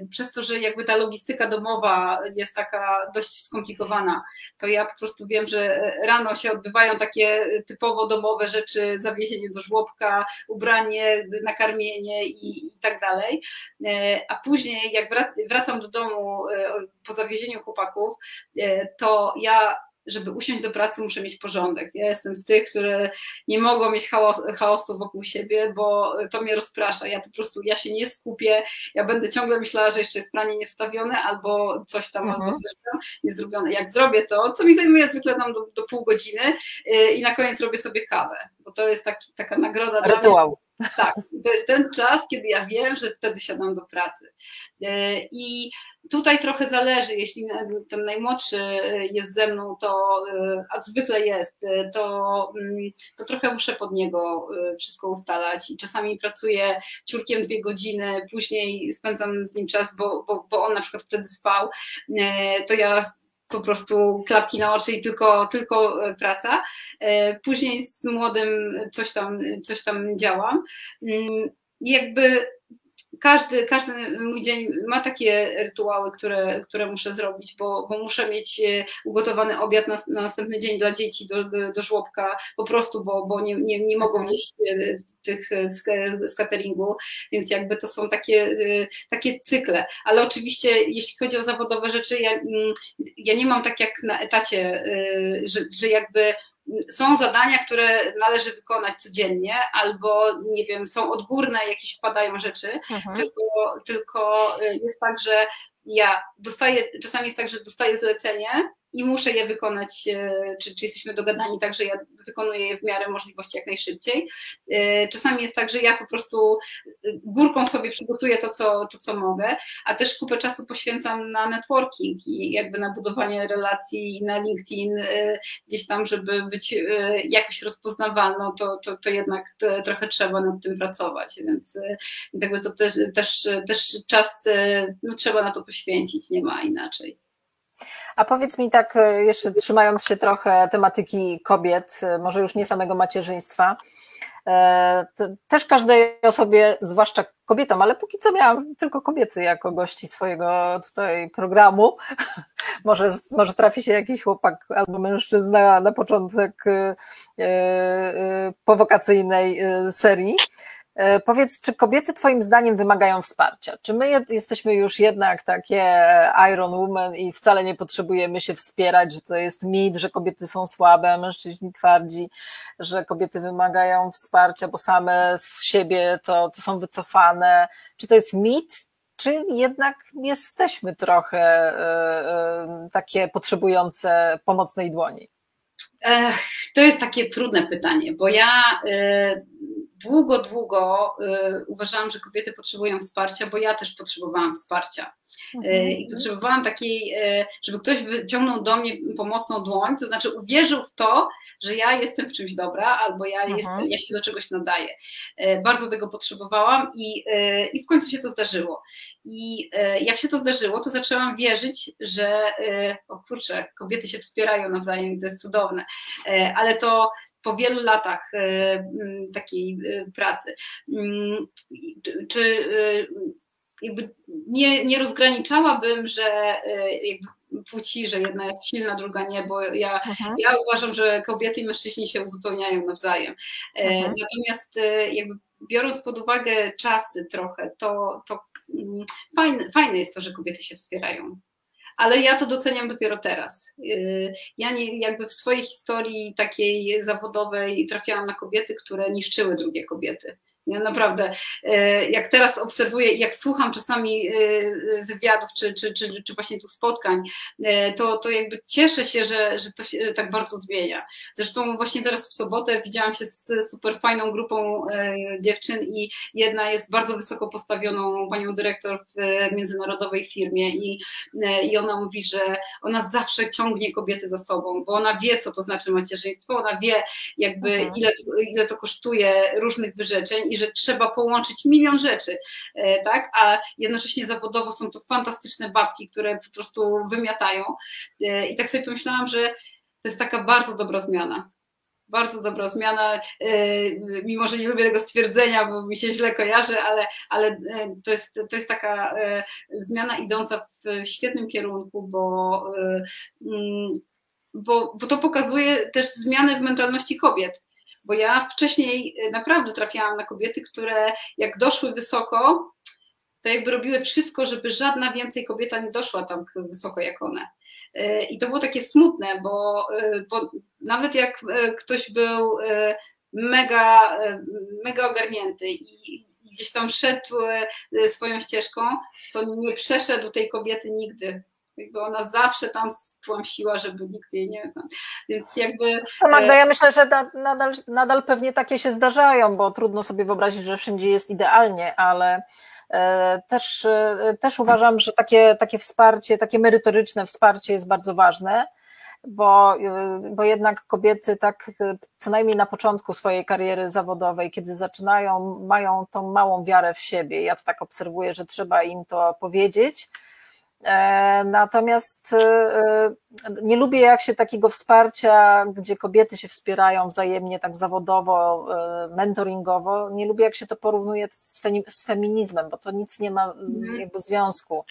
y, przez to, że jakby ta logistyka domowa jest taka dość skomplikowana, to ja po prostu wiem, że rano się odbywają takie typowo domowe rzeczy, zawiezienie do żłobka, ubranie, nakarmienie i, i tak dalej, y, a później jak wracam do domu y, po zawiezieniu chłopaków, to ja żeby usiąść do pracy, muszę mieć porządek. Ja jestem z tych, które nie mogą mieć chaosu wokół siebie, bo to mnie rozprasza. Ja po prostu, ja się nie skupię, ja będę ciągle myślała, że jeszcze jest pranie niewstawione albo coś tam, mhm. albo coś tam niezrobione. Jak zrobię to, co mi zajmuje zwykle tam do, do pół godziny yy, i na koniec robię sobie kawę, bo to jest taki, taka nagroda Rytuał. Tak, to jest ten czas, kiedy ja wiem, że wtedy siadam do pracy. E, I tutaj trochę zależy, jeśli ten najmłodszy jest ze mną, to, e, a zwykle jest, e, to, mm, to trochę muszę pod niego wszystko ustalać i czasami pracuję ciurkiem dwie godziny, później spędzam z nim czas, bo, bo, bo on na przykład wtedy spał, to ja po prostu klapki na oczy i tylko, tylko e, praca. E, później z młodym coś tam, coś tam działam. Mm, jakby każdy, każdy mój dzień ma takie rytuały, które, które muszę zrobić, bo, bo muszę mieć e, ugotowany obiad na, na następny dzień dla dzieci do, do żłobka, po prostu, bo, bo nie, nie, nie mogą mhm. jeść e, tych e, z, z cateringu, więc jakby to są takie, takie cykle. Ale oczywiście, jeśli chodzi o zawodowe rzeczy, ja, mm, ja nie mam tak jak na etacie, że, że jakby są zadania, które należy wykonać codziennie, albo nie wiem, są odgórne, jakieś wpadają rzeczy, mhm. tylko, tylko y, jest tak, że ja dostaję, czasami jest tak, że dostaję zlecenie i muszę je wykonać, czy, czy jesteśmy dogadani tak, że ja wykonuję je w miarę możliwości jak najszybciej. Czasami jest tak, że ja po prostu górką sobie przygotuję to, co, to, co mogę, a też kupę czasu poświęcam na networking i jakby na budowanie relacji na LinkedIn, gdzieś tam, żeby być jakoś rozpoznawalną, to, to, to jednak trochę trzeba nad tym pracować, więc, więc jakby to też, też, też czas no, trzeba na to poświęcić, nie ma inaczej. A powiedz mi tak, e, jeszcze trzymając się trochę tematyki kobiet, e, może już nie samego macierzyństwa, e, też każdej osobie, zwłaszcza kobietom, ale póki co miałam tylko kobiety jako gości swojego tutaj programu. może, może trafi się jakiś chłopak albo mężczyzna na początek powokacyjnej serii. E, powiedz, czy kobiety Twoim zdaniem wymagają wsparcia? Czy my jesteśmy już jednak takie Iron Woman i wcale nie potrzebujemy się wspierać, że to jest mit, że kobiety są słabe, mężczyźni twardzi, że kobiety wymagają wsparcia, bo same z siebie to, to są wycofane? Czy to jest mit, czy jednak jesteśmy trochę y, takie potrzebujące pomocnej dłoni? Ech, to jest takie trudne pytanie, bo ja długo, długo y, uważałam, że kobiety potrzebują wsparcia, bo ja też potrzebowałam wsparcia. Mhm. Y, I potrzebowałam takiej, y, żeby ktoś wyciągnął do mnie pomocną dłoń, to znaczy uwierzył w to, że ja jestem w czymś dobra, albo ja, mhm. jestem, ja się do czegoś nadaję. Bardzo tego potrzebowałam i, i w końcu się to zdarzyło. I jak się to zdarzyło, to zaczęłam wierzyć, że o kurczę, kobiety się wspierają nawzajem i to jest cudowne. Ale to po wielu latach e, takiej e, pracy. Czy e, jakby nie, nie rozgraniczałabym, że płci, że jedna jest silna, druga nie, bo ja, mhm. ja uważam, że kobiety i mężczyźni się uzupełniają nawzajem. Mhm. Natomiast jakby biorąc pod uwagę czasy trochę, to, to fajne, fajne jest to, że kobiety się wspierają ale ja to doceniam dopiero teraz. Y, ja nie, jakby w swojej historii takiej zawodowej trafiałam na kobiety, które niszczyły drugie kobiety. Ja naprawdę, e, jak teraz obserwuję, jak słucham czasami e, e, wywiadów, czy, czy, czy, czy właśnie tu spotkań, to, to jakby cieszę się, że, że to się tak bardzo zmienia. Zresztą właśnie teraz w sobotę widziałam się z super fajną grupą dziewczyn i jedna jest bardzo wysoko postawioną panią dyrektor w międzynarodowej firmie i, i ona mówi, że ona zawsze ciągnie kobiety za sobą, bo ona wie, co to znaczy macierzyństwo, ona wie jakby mhm. ile, ile to kosztuje różnych wyrzeczeń i że trzeba połączyć milion rzeczy, e, tak? A jednocześnie zawodowo są to fantastyczne babki, które po prostu wymiatają. E, I tak sobie pomyślałam, że to jest taka bardzo dobra zmiana bardzo dobra zmiana, e, mimo że nie lubię tego stwierdzenia, bo mi się źle kojarzy, ale, ale to, jest, to jest taka zmiana idąca w świetnym kierunku, bo, mm, bo, bo to pokazuje też zmianę w mentalności kobiet bo ja wcześniej y, naprawdę trafiałam na kobiety, które jak doszły wysoko, to jakby robiły wszystko, żeby żadna więcej kobieta nie doszła tam wysoko jak one. Y, I to było takie smutne, bo, y, bo nawet jak ktoś był mega, mega ogarnięty i gdzieś tam szedł swoją ścieżką, to nie przeszedł tej kobiety nigdy jakby ona zawsze tam stłamsiła, żeby nikt jej nie... Więc jakby... Co Magda, ja myślę, że nadal, nadal pewnie takie się zdarzają, bo trudno sobie wyobrazić, że wszędzie jest idealnie, ale e, też, e, też uważam, że takie, takie wsparcie, takie merytoryczne wsparcie jest bardzo ważne, bo, e, bo jednak kobiety tak co najmniej na początku swojej kariery zawodowej, kiedy zaczynają, mają tą małą wiarę w siebie. Ja to tak obserwuję, że trzeba im to powiedzieć, E, natomiast e, nie lubię, jak się takiego wsparcia, gdzie kobiety się wspierają wzajemnie, tak zawodowo, e, mentoringowo, nie lubię, jak się to porównuje z feminizmem, bo to nic nie ma z, mhm. jakby związku,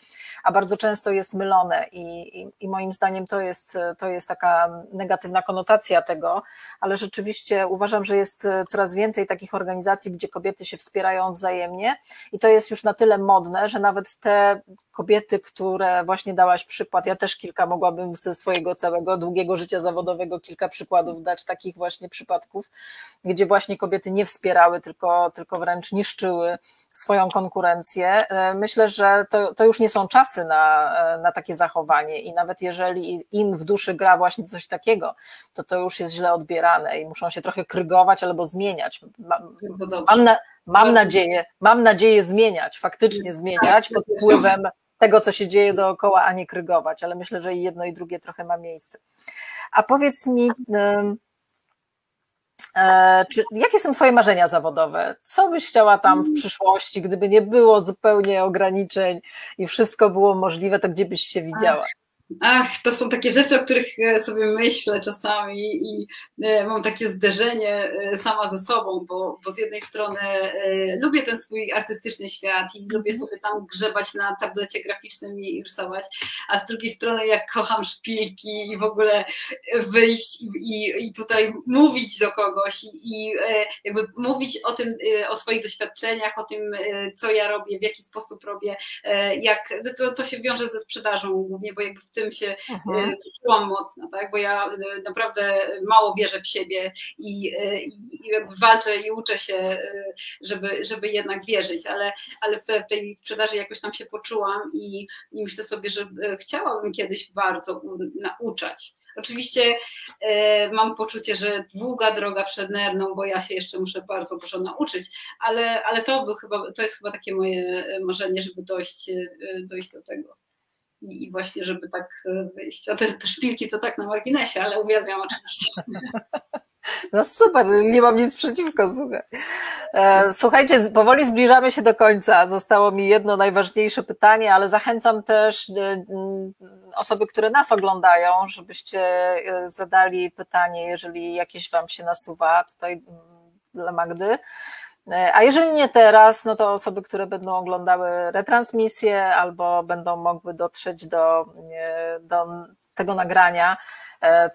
a bardzo często jest mylone i, i, i moim zdaniem to jest, to jest taka negatywna konotacja tego, ale rzeczywiście uważam, że jest coraz więcej takich organizacji, gdzie kobiety się wspierają wzajemnie i to jest już na tyle modne, że nawet te kobiety, które właśnie dałaś przykład, ja też kilka mogłabym ze ze swojego całego długiego życia zawodowego kilka przykładów dać takich właśnie przypadków, gdzie właśnie kobiety nie wspierały, tylko, tylko wręcz niszczyły swoją konkurencję. Myślę, że to, to już nie są czasy na, na takie zachowanie i nawet jeżeli im w duszy gra właśnie coś takiego, to to już jest źle odbierane i muszą się trochę krygować albo zmieniać. Mam, mam, na, mam nadzieję, mam nadzieję zmieniać, faktycznie zmieniać pod wpływem tego, co się dzieje dookoła, a nie krygować, ale myślę, że i jedno i drugie trochę ma miejsce. A powiedz mi, e, czy, jakie są Twoje marzenia zawodowe? Co byś chciała tam w przyszłości, gdyby nie było zupełnie ograniczeń i wszystko było możliwe, to gdzie byś się widziała? Ach, to są takie rzeczy, o których e, sobie myślę czasami i e, mam takie zderzenie e, sama ze sobą, bo, bo z jednej strony lubię ten swój artystyczny świat i lubię sobie tam grzebać na tablecie graficznym i rysować, a z drugiej strony jak kocham szpilki i w ogóle wyjść i, i, i tutaj mówić do kogoś i, i jakby mówić o tym, o swoich doświadczeniach, o tym, co ja robię, w jaki sposób robię, jak to, to się wiąże ze sprzedażą głównie, bo jakby w tym tym się mhm. czułam mocno, tak? bo ja e, naprawdę mało wierzę w siebie i, e, i, i walczę i uczę się, żeby, żeby jednak wierzyć, ale, ale w tej sprzedaży jakoś tam się poczułam i, i myślę sobie, że chciałabym kiedyś bardzo nauczać. Oczywiście e, mam poczucie, że długa droga przed Nerną, bo ja się jeszcze muszę bardzo dużo nauczyć, ale, ale to, chyba, to jest chyba takie moje marzenie, żeby dojść, dojść do tego i właśnie, żeby tak e, wyjść. A te, te szpilki to tak na marginesie, ale uwielbiam oczywiście. No super, nie mam nic przeciwko, słuchaj. E, słuchajcie, powoli zbliżamy się do końca. Zostało mi jedno najważniejsze pytanie, ale zachęcam też e, osoby, które nas oglądają, żebyście zadali pytanie, jeżeli jakieś Wam się nasuwa tutaj dla Magdy. E, a jeżeli nie teraz, no to osoby, które będą oglądały retransmisję albo będą mogły dotrzeć do, e, do tego nagrania,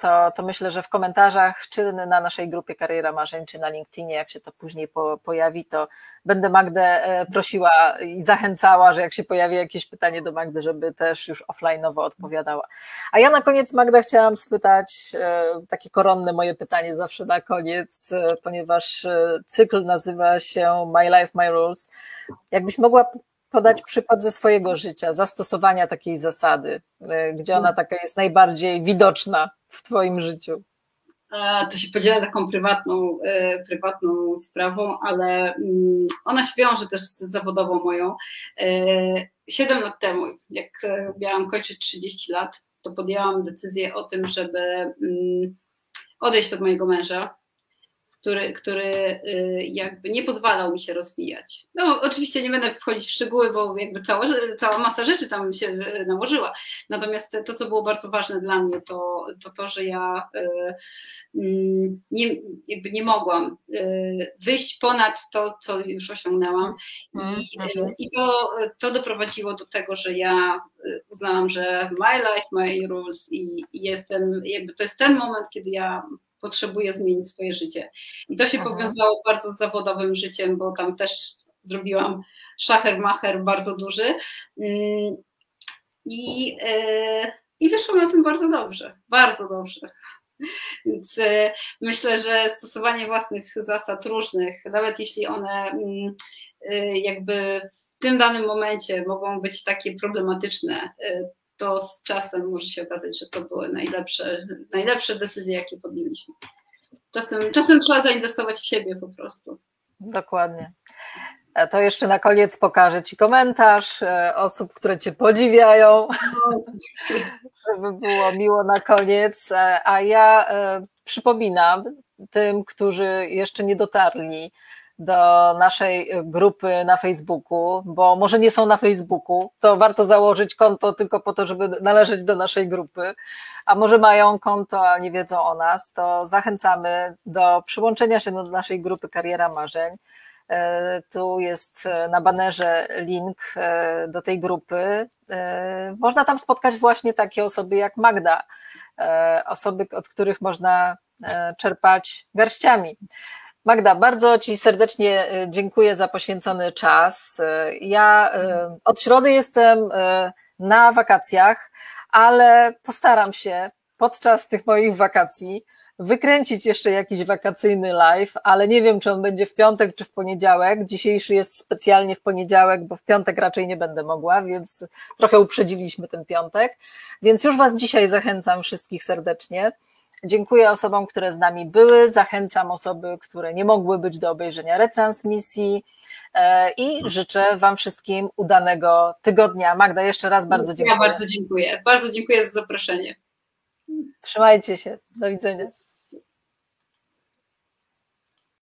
to, to myślę, że w komentarzach, czy na naszej grupie Kariera Marzeń, czy na LinkedInie, jak się to później po, pojawi, to będę Magdę e, prosiła i zachęcała, że jak się pojawi jakieś pytanie do Magdy, żeby też już offline'owo odpowiadała. A ja na koniec, Magda, chciałam spytać e, takie koronne moje pytanie zawsze na koniec, ponieważ cykl nazywa się My Life, My Rules. Jakbyś mogła podać przykład ze swojego życia, zastosowania takiej zasady, y, gdzie ona taka jest najbardziej widoczna w Twoim życiu? To się podziela taką prywatną, y, prywatną sprawą, ale mm, ona się wiąże też z zawodową moją. Y, siedem lat temu, jak miałam kończyć 30 lat, to podjęłam decyzję o tym, żeby mm, odejść od mojego męża, który, który y, jakby nie pozwalał mi się rozwijać. No oczywiście nie będę wchodzić w szczegóły, bo jakby cała, cała masa rzeczy tam się y, nałożyła. Natomiast to, co było bardzo ważne dla mnie, to to, to że ja y, mm, nie, jakby nie mogłam wyjść ponad to, co już osiągnęłam. I, mhm. i to, to doprowadziło do tego, że ja uznałam, że my life, my rules i, i jestem, jakby to jest ten moment, kiedy ja potrzebuję zmienić swoje życie. I to się Aha. powiązało bardzo z zawodowym życiem, bo tam też zrobiłam szacher-macher bardzo duży. Mm, I, e, I wyszło na tym bardzo dobrze, bardzo dobrze. Więc e, myślę, że stosowanie własnych zasad różnych, nawet jeśli one mm, e, jakby w tym danym momencie mogą być takie problematyczne, to z czasem może się okazać, że to były najlepsze, najlepsze decyzje, jakie podjęliśmy. Czasem, czasem trzeba zainwestować w siebie po prostu. Dokładnie. E, to jeszcze na koniec pokażę Ci komentarz e, osób, które Cię podziwiają, żeby było miło na koniec. E, a ja przypominam tym, którzy jeszcze nie dotarli do naszej grupy na Facebooku, bo może nie są na Facebooku, to warto założyć konto tylko po to, żeby należeć do naszej grupy, a może mają konto, a nie wiedzą o nas, to zachęcamy do przyłączenia się do naszej grupy Kariera Marzeń. E, tu jest na banerze link e, do tej grupy. E, można tam spotkać właśnie takie osoby jak Magda, osoby, od których można czerpać garściami. Magda, bardzo Ci serdecznie e, dziękuję za poświęcony czas. E, ja e, od środy jestem na wakacjach, ale postaram się podczas tych moich wakacji wykręcić jeszcze jakiś wakacyjny live, ale nie wiem, czy on będzie w piątek, czy w poniedziałek. Dzisiejszy jest specjalnie w poniedziałek, bo w piątek raczej nie będę mogła, więc trochę uprzedziliśmy ten piątek. Więc już Was dzisiaj zachęcam wszystkich serdecznie. Dziękuję osobom, które z nami były. Zachęcam osoby, które nie mogły być do obejrzenia retransmisji e, i życzę Wam wszystkim udanego tygodnia. Magda, jeszcze raz bardzo dziękuję. Ja bardzo dziękuję. Bardzo dziękuję za zaproszenie. Trzymajcie się. Do widzenia.